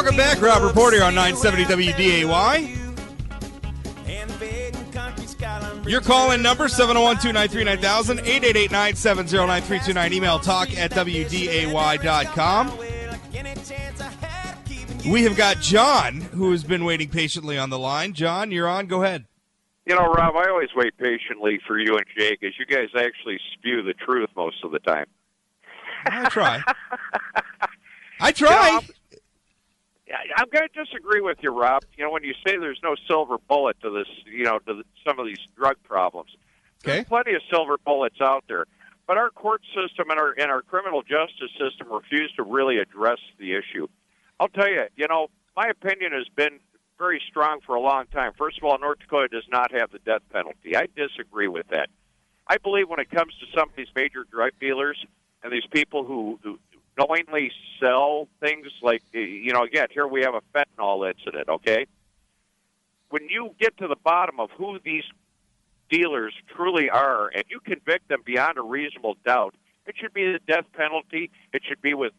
Welcome back, Rob Reporter on 970 WDAY. Your call in number 701 293 9000 888 970 9329. Email talk at WDAY.com. We have got John, who has been waiting patiently on the line. John, you're on. Go ahead. You know, Rob, I always wait patiently for you and Jake, as you guys actually spew the truth most of the time. I try. I try. You know, I'm going to disagree with you, Rob. You know, when you say there's no silver bullet to this, you know, to the, some of these drug problems, okay. there's plenty of silver bullets out there. But our court system and our and our criminal justice system refuse to really address the issue. I'll tell you, you know, my opinion has been very strong for a long time. First of all, North Dakota does not have the death penalty. I disagree with that. I believe when it comes to some of these major drug dealers and these people who, who knowingly sell things like, you know, again, here we have a fentanyl incident, okay? When you get to the bottom of who these dealers truly are and you convict them beyond a reasonable doubt, it should be the death penalty. It should be with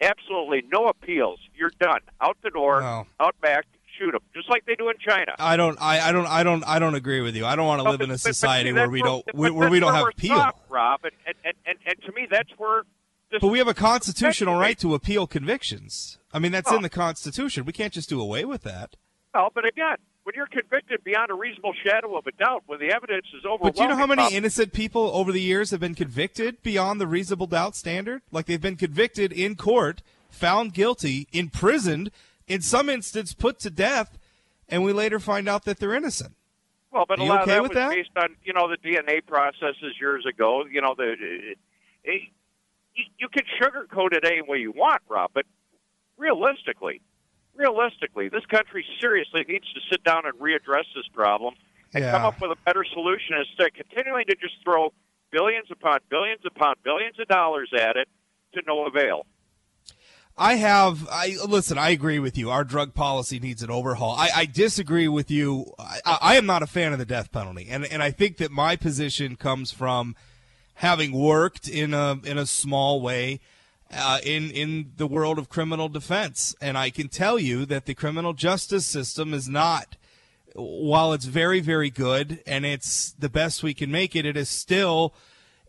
absolutely no appeals. You're done. Out the door, no. out back, shoot them, just like they do in China. I don't. I, I don't. I don't. I don't agree with you. I don't want to No, live but- in a but- but society see, where that's we where- don't where, where we don't have appeal. Rob, and, and, and, and to me, that's where. But we have a constitutional right to appeal convictions. I mean, that's Oh. in the Constitution. We can't just do away with that. well, but again, when you're convicted beyond a reasonable shadow of a doubt, when the evidence is overwhelming, But do you know how many um, innocent people over the years have been convicted beyond the reasonable doubt standard? Like they've been convicted in court, found guilty, imprisoned, in some instance put to death, and we later find out that they're innocent. Well, but Are a lot okay of that was that? based on you know the DNA processes years ago. You know the it, it, you, you can sugarcoat it any way you want, Rob. But realistically, realistically, this country seriously needs to sit down and readdress this problem and come up with a better solution instead of continuing to just throw billions upon billions upon billions of dollars at it to no avail. I have. I listen. I agree with you. Our drug policy needs an overhaul. I, I disagree with you. I, I am not a fan of the death penalty, and and I think that my position comes from having worked in a in a small way uh, in in the world of criminal defense, and I can tell you that the criminal justice system is not. While it's very very good and it's the best we can make it, it is still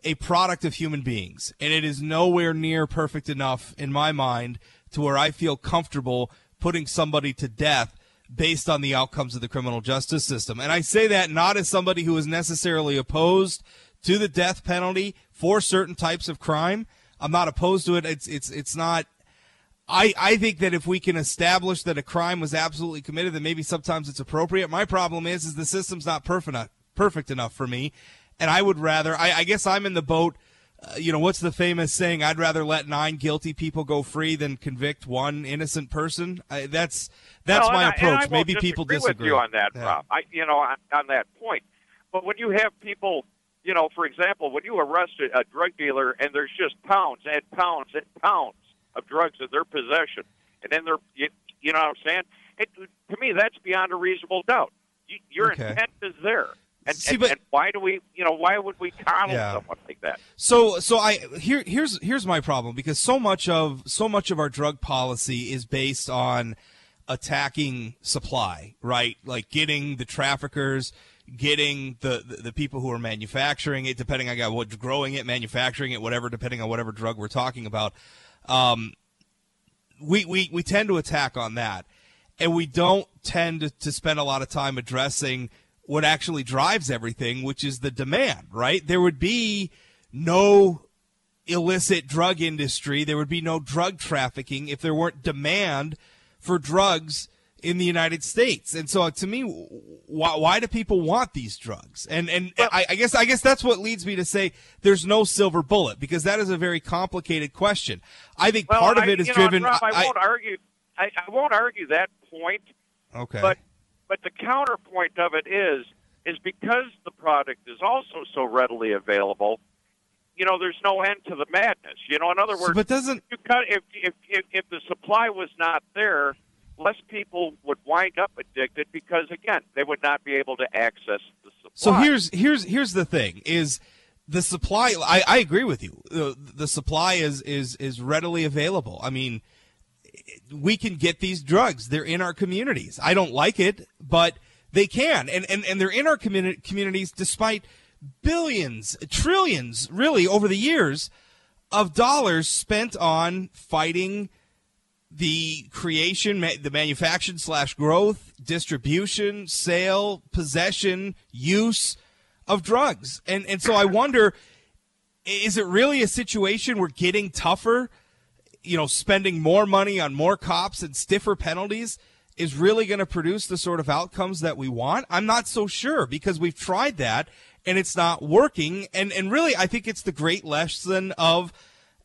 a product of human beings, and it is nowhere near perfect enough in my mind to where I feel comfortable putting somebody to death based on the outcomes of the criminal justice system. And I say that not as somebody who is necessarily opposed to the death penalty for certain types of crime. I'm not opposed to it. It's it's it's not I, I think that if we can establish that a crime was absolutely committed, then maybe sometimes it's appropriate. My problem is, is the system's not perfect enough, perfect enough for me, and I would rather. I, I guess I'm in the boat. Uh, you know, what's the famous saying? I'd rather let nine guilty people go free than convict one innocent person. I, that's that's Well, my I- approach. Maybe people disagree disagree with you on that, Yeah. Rob. I, you know, on, on that point. But when you have people, you know, for example, when you arrest a, a drug dealer and there's just pounds and pounds and pounds of drugs in their possession, and then they're, you, you know what I'm saying? It, to me, that's beyond a reasonable doubt. You, your Okay. intent is there. And, See, and, but- and why do we, you know, why would we coddle Yeah. someone like that? So so I here here's here's my problem because so much of so much of our drug policy is based on attacking supply, right? Like getting the traffickers, getting the, the, the people who are manufacturing it, depending on what growing it, manufacturing it, whatever, depending on whatever drug we're talking about. Um, we, we, we tend to attack on that. And we don't tend to, to spend a lot of time addressing what actually drives everything, which is the demand, right? There would be no illicit drug industry. There would be no drug trafficking if there weren't demand for drugs in the United States. And so, to me, why, why do people want these drugs? And and I, I guess I guess that's what leads me to say there's no silver bullet because that is a very complicated question. I think Well, part of I- it is know, driven. Rob, I, I- won't argue. I, I won't argue that point. okay. But but the counterpoint of it is is because the product is also so readily available. You know, there's no end to the madness. You know, in other So- words, but doesn't you cut if, if if if the supply was not there, less people would wind up addicted because again, they would not be able to access the supply. So here's here's here's the thing: is the supply. I, I agree with you. The, the supply is is is readily available. I mean, we can get these drugs. They're in our communities. I don't like it, but they can. And, and, and they're in our communi- communities despite billions, trillions, really, over the years of dollars spent on fighting the creation, the manufacturing slash growth, distribution, sale, possession, use of drugs. And, and so I wonder, is it really a situation we're getting tougher? You know, spending more money on more cops and stiffer penalties is really going to produce the sort of outcomes that we want? I'm not so sure because we've tried that and it's not working. And, and really, I think it's the great lesson of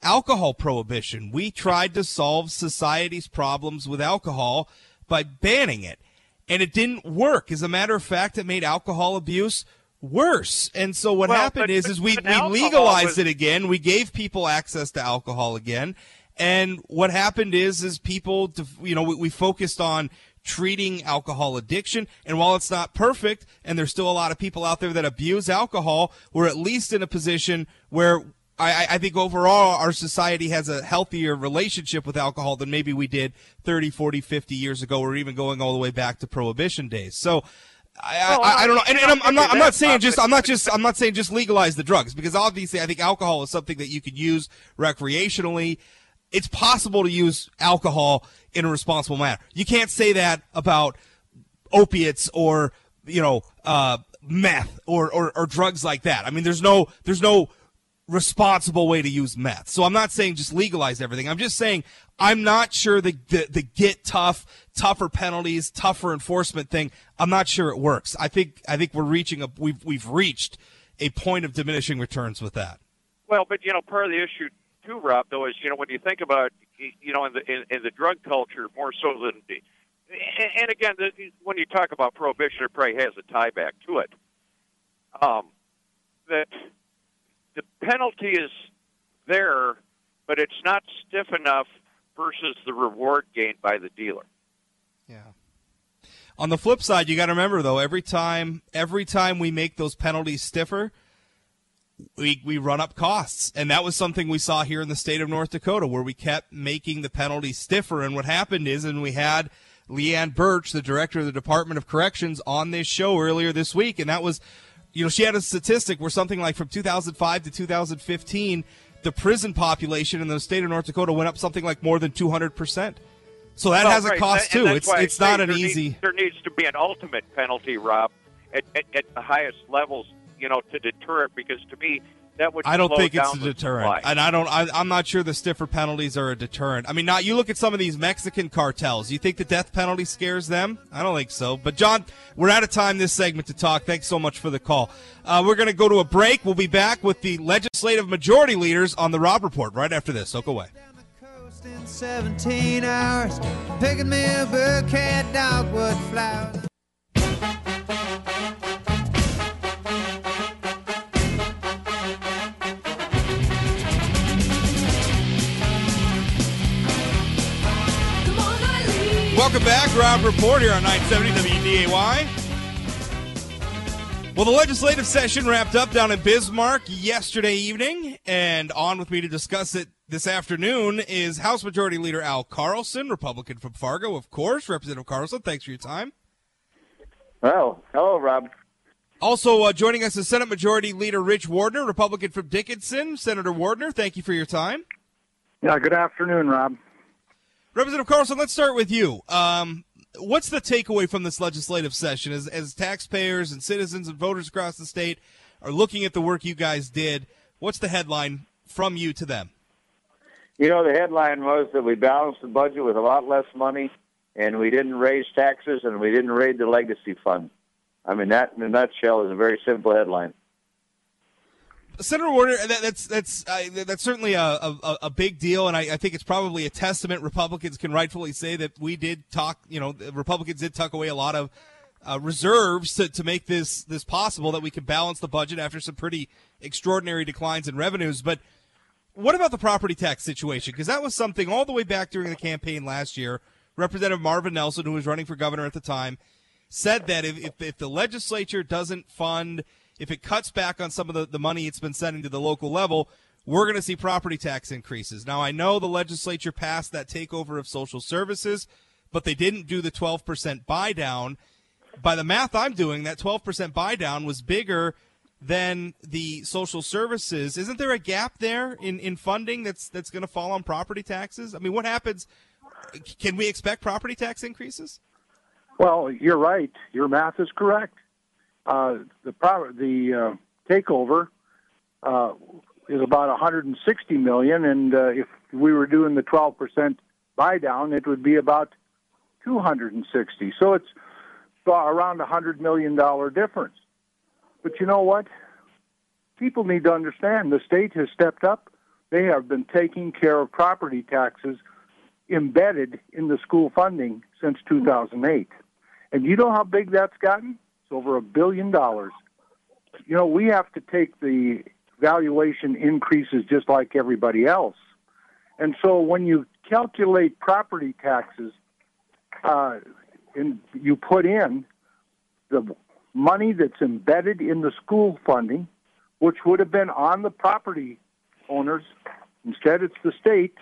alcohol prohibition. We tried to solve society's problems with alcohol by banning it, and it didn't work. As a matter of fact, it made alcohol abuse worse. And so what well, happened but, is, is we, we legalized was... it again. We gave people access to alcohol again. And what happened is, is people, you know, we, we focused on treating alcohol addiction. And while it's not perfect, and there's still a lot of people out there that abuse alcohol, we're at least in a position where I, I, think overall our society has a healthier relationship with alcohol than maybe we did 30, 40, 50 years ago, or even going all the way back to prohibition days. So. I, I, I, don't know, and, and I'm, I'm, not. I'm not saying just. I'm not just. I'm not saying just legalize the drugs because obviously I think alcohol is something that you can use recreationally. It's possible to use alcohol in a responsible manner. You can't say that about opiates or you know uh, meth or, or or drugs like that. I mean, there's no there's no responsible way to use meth. So I'm not saying just legalize everything. I'm just saying I'm not sure the, the, the get tough, tougher penalties, tougher enforcement thing. I'm not sure it works. I think I think we're reaching a we've we've reached a point of diminishing returns with that. Well, but you know, part of the issue too, Rob, though, is you know when you think about you know in the in, in the drug culture more so than the, and again when you talk about prohibition, it probably has a tie back to it. Um, that the penalty is there, but it's not stiff enough versus the reward gained by the dealer. Yeah. On the flip side, you got to remember though, every time every time we make those penalties stiffer, we we run up costs, and that was something we saw here in the state of North Dakota, where we kept making the penalties stiffer. And what happened is, and we had Leann Bertsch, the director of the Department of Corrections, on this show earlier this week, and that was you know, she had a statistic where something like from 2005 to 2015, the prison population in the state of North Dakota went up something like more than 200 percent. So that well, has right. a cost too. It's it's not an easy. Needs, there needs to be an ultimate penalty, Rob, at, at, at the highest levels, you know, to deter it. Because to me, that would. I don't think it's a deterrent, and I don't. I, am not sure the stiffer penalties are a deterrent. I mean, not you look at some of these Mexican cartels. You think the death penalty scares them? I don't think so. But John, we're out of time this segment to talk. Thanks so much for the call. Uh, we're going to go to a break. We'll be back with the legislative majority leaders on the Rob Report right after this. Soak away. In 17 hours, picking me a bouquet dogwood flowers. Welcome back, Rob Port here on 970 WDAY. Well, the legislative session wrapped up down in Bismarck yesterday evening, and on with me to discuss it this afternoon is House Majority Leader Al Carlson, Republican from Fargo, of course. Representative Carlson, thanks for your time. Well, hello, Rob. Also uh, joining us is Senate Majority Leader Rich Wardner, Republican from Dickinson. Senator Wardner, thank you for your time. Yeah, good afternoon, Rob. Representative Carlson, let's start with you. Um, what's the takeaway from this legislative session as, as taxpayers and citizens and voters across the state are looking at the work you guys did? What's the headline from you to them? You know, the headline was that we balanced the budget with a lot less money, and we didn't raise taxes, and we didn't raid the legacy fund. I mean, that in a nutshell is a very simple headline. Senator Wardner, that, that's that's uh, that's certainly a, a, a, big deal, and I, I, think it's probably a testament. Republicans can rightfully say that we did talk. You know, Republicans did tuck away a lot of uh, reserves to, to make this this possible that we can balance the budget after some pretty extraordinary declines in revenues. But what about the property tax situation? Because that was something all the way back during the campaign last year. Representative Marvin Nelson, who was running for governor at the time, said that if, if, if the legislature doesn't fund if it cuts back on some of the, the money it's been sending to the local level, we're going to see property tax increases. Now, I know the legislature passed that takeover of social services, but they didn't do the 12% buy down. By the math I'm doing, that 12% buy down was bigger than the social services. Isn't there a gap there in, in funding that's that's going to fall on property taxes? I mean, what happens? Can we expect property tax increases? Well, you're right. Your math is correct. Uh, the the uh, takeover uh, is about 160 million, and uh, if we were doing the 12 percent buy down, it would be about 260. So it's around a hundred million dollar difference. But you know what? People need to understand the state has stepped up. They have been taking care of property taxes embedded in the school funding since 2008. And you know how big that's gotten? Over a billion dollars. You know, we have to take the valuation increases just like everybody else. And so when you calculate property taxes, uh, and you put in the money that's embedded in the school funding, which would have been on the property owners. Instead, it's the state.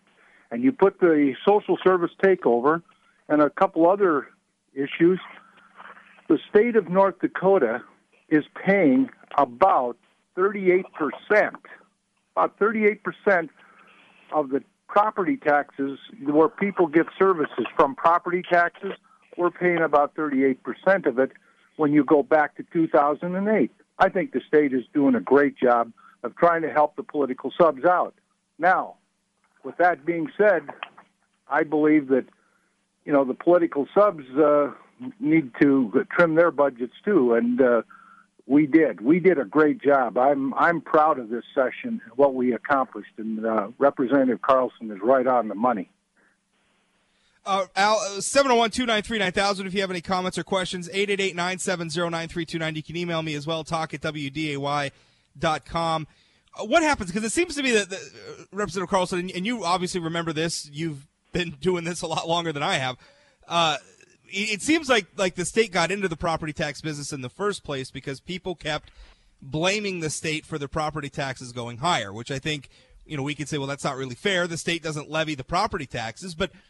And you put the social service takeover and a couple other issues. The state of North Dakota is paying about 38%, about 38% of the property taxes where people get services from property taxes. We're paying about 38% of it when you go back to 2008. I think the state is doing a great job of trying to help the political subs out. Now, with that being said, I believe that you know the political subs uh, need to trim their budgets too, and uh, we did. We did a great job. I'm I'm proud of this session, what we accomplished, and uh, Representative Carlson is right on the money. Uh, Al, uh, 701-293-9000 if you have any comments or questions. 888-970-9329. You can email me as well, talk at wday.com. Uh, what happens? Because it seems to me that, uh, Representative Carlson, and, and, you obviously remember this, you've been doing this a lot longer than I have. It, it seems like, like the state got into the property tax business in the first place because people kept blaming the state for their property taxes going higher, which I think, you know, we could say, well, that's not really fair. The state doesn't levy the property taxes, but –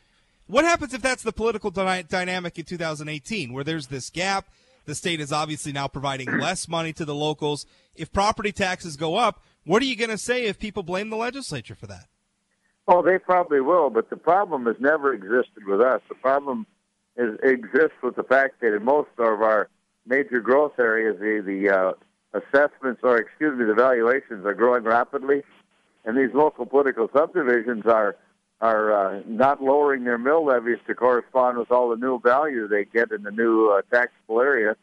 what happens if that's the political dy- dynamic in 2018, where there's this gap? The state is obviously now providing less money to the locals. If property taxes go up, what are you going to say if people blame the legislature for that? Oh, they probably will, but the problem has never existed with us. The problem is, exists with the fact that in most of our major growth areas, the, the uh, assessments, or excuse me, the valuations are growing rapidly, and these local political subdivisions are are uh, not lowering their mill levies to correspond with all the new value they get in the new uh, taxable area,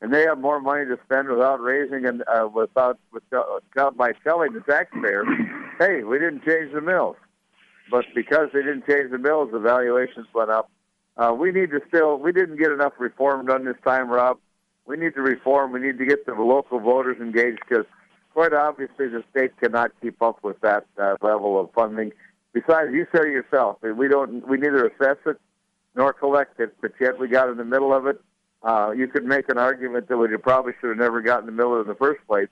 and they have more money to spend without raising and uh, without, without by telling the taxpayer, "Hey, we didn't change the mills," but because they didn't change the mills, the valuations went up. Uh, we need to still. We didn't get enough reform done this time, Rob. We need to reform. We need to get the local voters engaged because, quite obviously, the state cannot keep up with that uh, level of funding Besides, you said yourself. We don't. We neither assess it nor collect it, but yet we got in the middle of it. Uh, you could make an argument that we probably should have never got in the middle in the first place,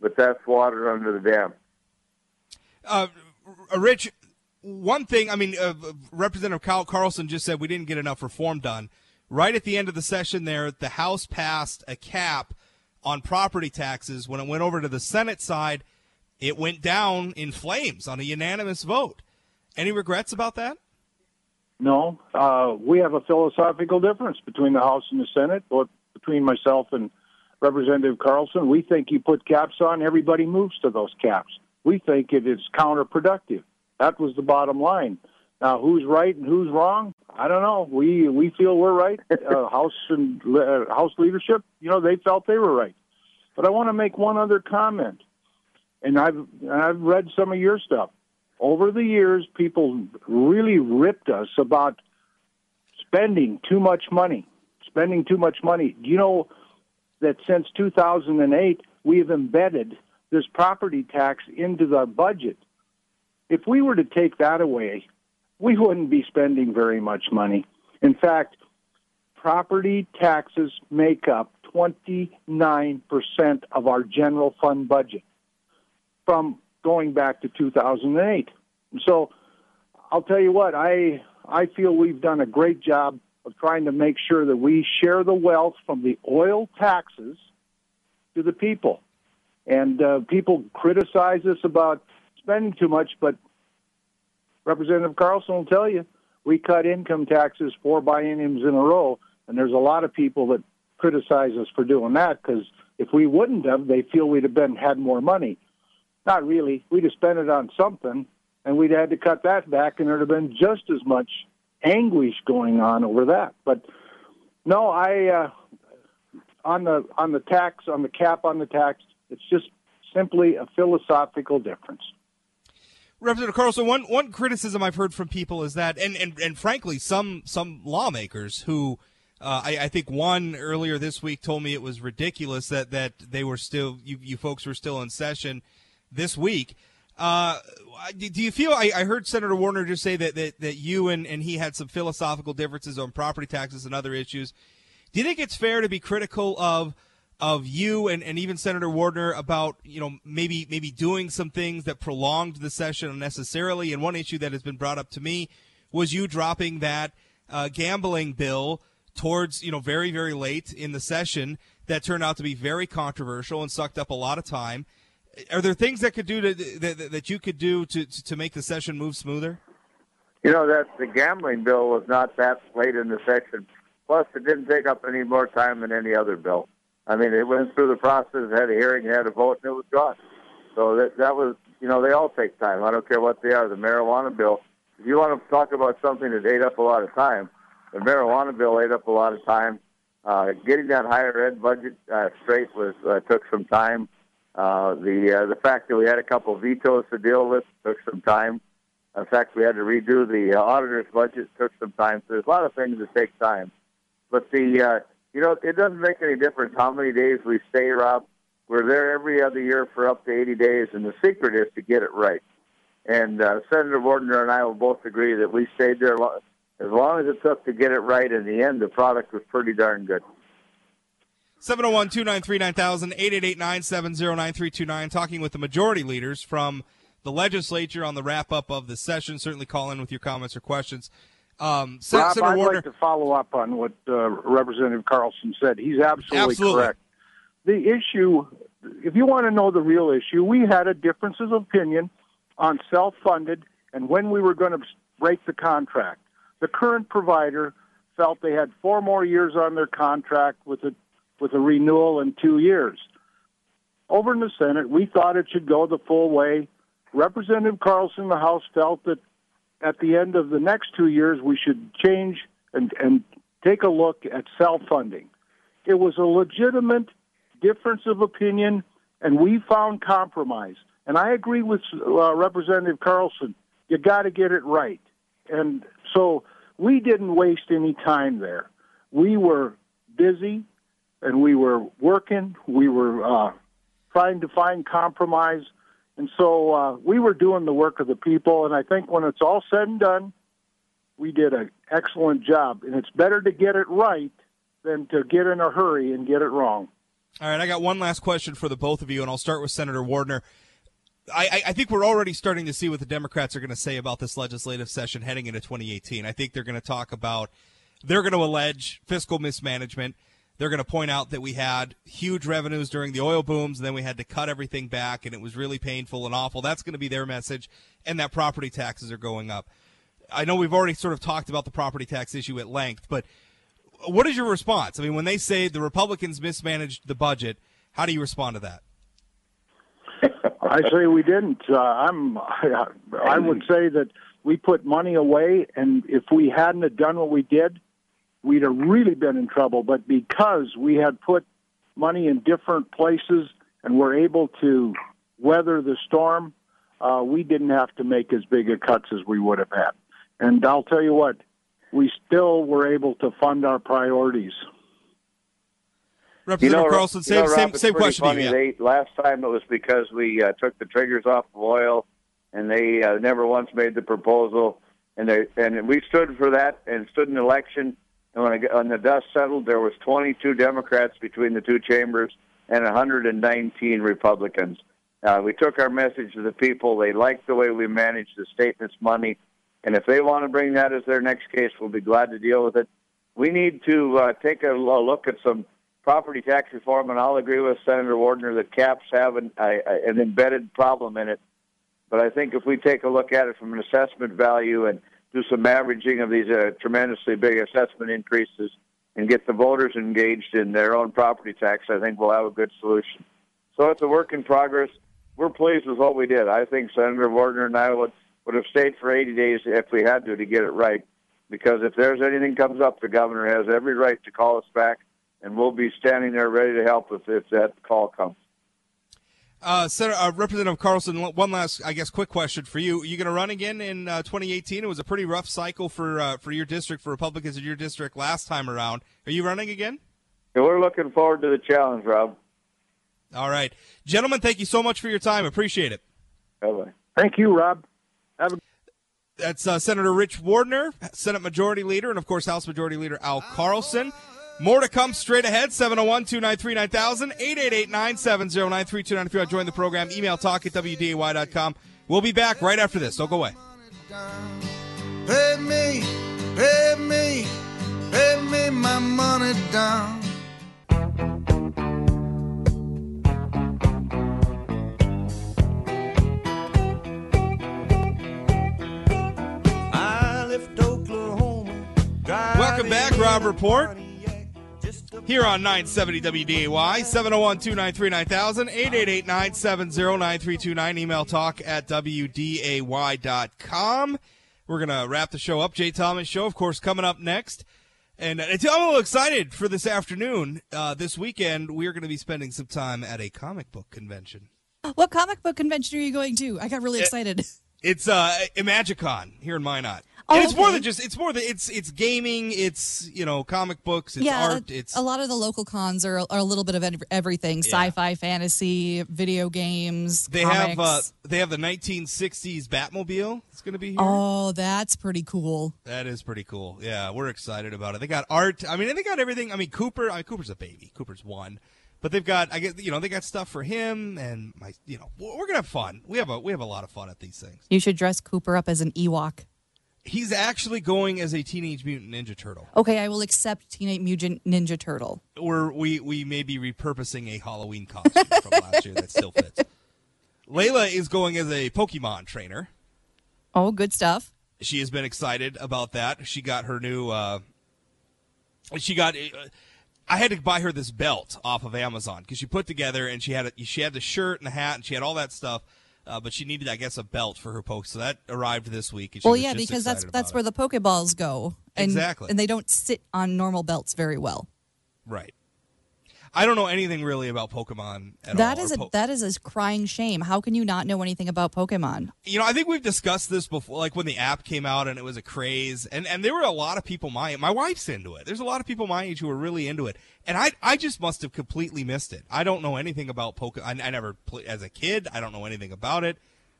but that's water under the dam. Uh, Rich, one thing. I mean, uh, Representative Al Carlson just said we didn't get enough reform done. Right at the end of the session, there, the House passed a cap on property taxes. When it went over to the Senate side, it went down in flames on a unanimous vote. Any regrets about that? No. Uh, we have a philosophical difference between the House and the Senate, but between myself and Representative Carlson. We think you put caps on, everybody moves to those caps. We think it is counterproductive. That was the bottom line. Now, who's right and who's wrong? I don't know. We we feel we're right. Uh, House and uh, House leadership, you know, they felt they were right. But I want to make one other comment, and I've and I've read some of your stuff over the years, people really ripped us about spending too much money. Spending too much money. Do you know that since 2008, we have embedded this property tax into the budget? If we were to take that away, we wouldn't be spending very much money. In fact, property taxes make up 29% of our general fund budget. From going back to 2008. So I'll tell you what, I I feel we've done a great job of trying to make sure that we share the wealth from the oil taxes to the people. And uh, people criticize us about spending too much, but Representative Carlson will tell you we cut income taxes four bienniums in a row, and there's a lot of people that criticize us for doing that because if we wouldn't have, they feel we'd have been had more money. Not really. We'd have spent it on something, and we'd had to cut that back, and there'd have been just as much anguish going on over that. But no, I uh, on the on the tax on the cap on the tax. It's just simply a philosophical difference. Representative Carlson, one one criticism I've heard from people is that, and and, and frankly, some some lawmakers who. Uh, I, I, think one earlier this week told me it was ridiculous that, that they were still you, you folks were still in session this week. Uh, do you feel I, I, heard Senator Wardner just say that, that, that you and, and he had some philosophical differences on property taxes and other issues? Do you think it's fair to be critical of of you and, and even Senator Wardner about you know maybe maybe doing some things that prolonged the session unnecessarily. And one issue that has been brought up to me was you dropping that uh, gambling bill towards you know very very late in the session that turned out to be very controversial and sucked up a lot of time. Are there things that could do to, that, that you could do to to make the session move smoother? You know that the gambling bill was not that late in the session. Plus, it didn't take up any more time than any other bill. I mean, it went through the process, had a hearing, had a vote, and it was gone. So that that was, you know, they all take time. I don't care what they are. The marijuana bill. If you want to talk about something that ate up a lot of time, the marijuana bill ate up a lot of time. Uh, getting that higher ed budget uh, straight was uh, took some time. Uh, the uh, the fact that we had a couple of vetoes to deal with took some time. In fact, we had to redo the uh, auditor's budget. Took some time. So there's a lot of things that take time. But the uh, you know, it doesn't make any difference how many days we stay, Rob. We're there every other year for up to 80 days, and the secret is to get it right. And uh, Senator Wardner and I will both agree that we stayed there as long as it took to get it right. In the end, the product was pretty darn good. 701 293 9000, 888 970 9329. Talking with the majority leaders from the legislature on the wrap up of the session. Certainly call in with your comments or questions. Um, Rob, Senator I'd Wardner, like to follow up on what uh, Representative Carlson said. He's absolutely, absolutely correct. The issue, if you want to know the real issue, we had a differences of opinion on self-funded and when we were going to break the contract. The current provider felt they had four more years on their contract with a with a renewal in two years. Over in the Senate, we thought it should go the full way. Representative Carlson in the House felt that at the end of the next two years, we should change and, and take a look at self funding. It was a legitimate difference of opinion, and we found compromise. And I agree with uh, Representative Carlson. You got to get it right. And so we didn't waste any time there. We were busy and we were working. We were uh, trying to find compromise. And so uh, we were doing the work of the people, and I think when it's all said and done, we did an excellent job. And it's better to get it right than to get in a hurry and get it wrong. All right, I got one last question for the both of you, and I'll start with Senator Wardner. I, I think we're already starting to see what the Democrats are going to say about this legislative session heading into 2018. I think they're going to talk about, they're going to allege fiscal mismanagement. They're going to point out that we had huge revenues during the oil booms, and then we had to cut everything back, and it was really painful and awful. That's going to be their message, and that property taxes are going up. I know we've already sort of talked about the property tax issue at length, but what is your response? I mean, when they say the Republicans mismanaged the budget, how do you respond to that? I say we didn't. Uh, I'm. I would say that we put money away, and if we hadn't have done what we did, we'd have really been in trouble. But because we had put money in different places and were able to weather the storm, uh, we didn't have to make as big a cuts as we would have had. And I'll tell you what, we still were able to fund our priorities. Representative you know, Carlson, same, you know, Rob, same, same question funny. to you. They, last time it was because we uh, took the triggers off of oil, and they uh, never once made the proposal, and they and we stood for that and stood in election and when, I, when the dust settled, there was 22 Democrats between the two chambers and 119 Republicans. Uh, we took our message to the people. They liked the way we managed the state and its money. And if they want to bring that as their next case, we'll be glad to deal with it. We need to uh, take a look at some property tax reform, and I'll agree with Senator Wardner that caps have an, an embedded problem in it. But I think if we take a look at it from an assessment value and do some averaging of these uh, tremendously big assessment increases and get the voters engaged in their own property tax, I think we'll have a good solution. So it's a work in progress. We're pleased with what we did. I think Senator Wardner and I would, would have stayed for 80 days if we had to to get it right. Because if there's anything comes up, the governor has every right to call us back, and we'll be standing there ready to help if, if that call comes. Uh, Senator, uh, Representative Carlson, one last, I guess, quick question for you. Are you going to run again in uh, 2018? It was a pretty rough cycle for uh, for your district, for Republicans in your district last time around. Are you running again? Yeah, we're looking forward to the challenge, Rob. All right. Gentlemen, thank you so much for your time. Appreciate it. Bye-bye. Thank you, Rob. Have a- That's uh, Senator Rich Wardner, Senate Majority Leader, and, of course, House Majority Leader Al Carlson. More to come straight ahead. 701 293 9000 888 970 9329. If you want to join the program, email talk at WDAY.com. We'll be back right after this. Don't go away. Pay me, pay me, pay me my money down. I left Oklahoma. Welcome back, Rob Port. Here on 970 WDAY, 701 293 9000, 888 970 9329. Email talk at WDAY.com. We're going to wrap the show up. Jay Thomas Show, of course, coming up next. And I'm a little excited for this afternoon. Uh, this weekend, we're going to be spending some time at a comic book convention. What comic book convention are you going to? I got really It- excited. It's uh, Imagicon here in Minot. And it's more than just, it's more than, it's, it's gaming, it's, you know, comic books, it's yeah, art, it's. a lot of the local cons are, are a little bit of everything: Yeah. sci-fi, fantasy, video games. They comics. have uh, they have the 1960s Batmobile. It's going to be here. Oh, that's pretty cool. That is pretty cool. Yeah, we're excited about it. They got art. I mean, they got everything. I mean, Cooper. I mean, Cooper's a baby. Cooper's one, but they've got. I guess you know they got stuff for him and my. You know, we're gonna have fun. We have a we have a lot of fun at these things. You should dress Cooper up as an Ewok. He's actually going as a Teenage Mutant Ninja Turtle. Okay, I will accept Teenage Mutant Ninja Turtle. Or we we may be repurposing a Halloween costume from last year that still fits. Layla is going as a Pokemon trainer. Oh, good stuff. she has been excited about that. She got her new. Uh, she got. Uh, I had to buy her this belt off of Amazon because she put together and she had a, she had the shirt and the hat and she had all that stuff, uh, but she needed, I guess, a belt for her poke. So that arrived this week. And she Well, yeah, because that's that's about where it. the Pokeballs go. And, Exactly. And they don't sit on normal belts very well. right. I don't know anything really about Pokemon at that all. Is a, po- that is a crying shame. How can you not know anything about Pokemon? you know, I think we've discussed this before, like when the app came out and it was a craze, and and there were a lot of people my my wife's into it. There's a lot of people my age who are really into it, and I I just must have completely missed it. I don't know anything about Pokemon. I, I never played as a kid. I don't know anything about it.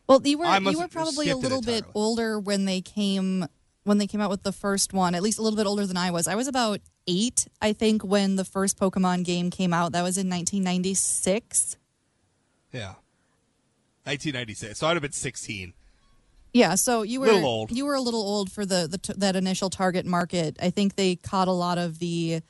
Well, you were you were probably a little bit older when they came when they came out with the first one. At least a little bit older than I was. I was about eight, I think, when the first Pokemon game came out. That was in 1996. Yeah, 1996. So I'd have been 16. Yeah, so you were Little old. you were a little old for the, the t- that initial target market. I think they caught a lot of the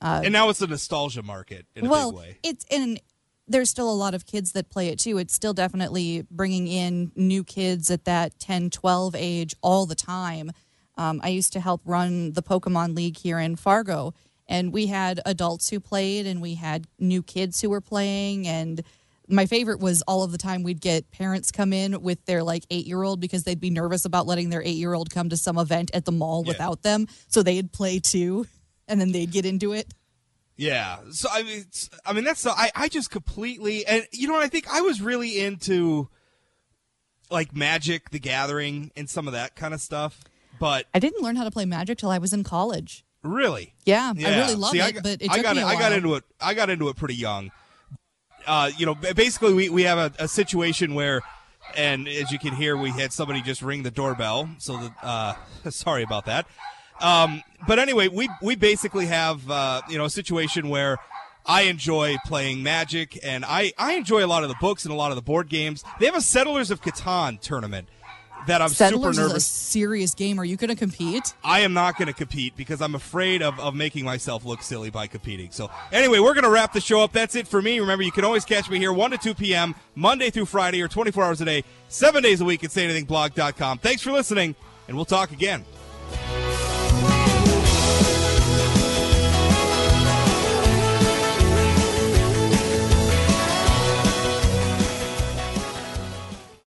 uh, and now it's a nostalgia market in a well, big way. it's and there's still a lot of kids that play it too. It's still definitely bringing in new kids at that 10, 12 age all the time. Um, I used to help run the Pokemon League here in Fargo, and we had adults who played, and we had new kids who were playing. And my favorite was all of the time we'd get parents come in with their like eight year old because they'd be nervous about letting their eight year old come to some event at the mall Yeah. without them, so they'd play too, and then they'd get into it. Yeah. So I mean, I mean that's the, I I just completely and you know what I think I was really into like Magic the Gathering and some of that kind of stuff, but I didn't learn how to play Magic till I was in college. really. Yeah, I really love it, I got, but it I got I got into it. I got into it pretty young. Uh, you know, basically, we, we have a, a situation where, and as you can hear, we had somebody just ring the doorbell. So that, uh, sorry about that. Um, but anyway, we we basically have uh, you know a situation where I enjoy playing Magic, and I, I enjoy a lot of the books and a lot of the board games. They have a Settlers of Catan tournament that I'm Settlers super is a nervous. serious game. Are you going to compete? I am not going to compete because I'm afraid of, of making myself look silly by competing. So, anyway, we're going to wrap the show up. That's it for me. Remember, you can always catch me here 1 to 2 p.m., Monday through Friday, or 24 hours a day, seven days a week at sayanythingblog.com. Thanks for listening, and we'll talk again.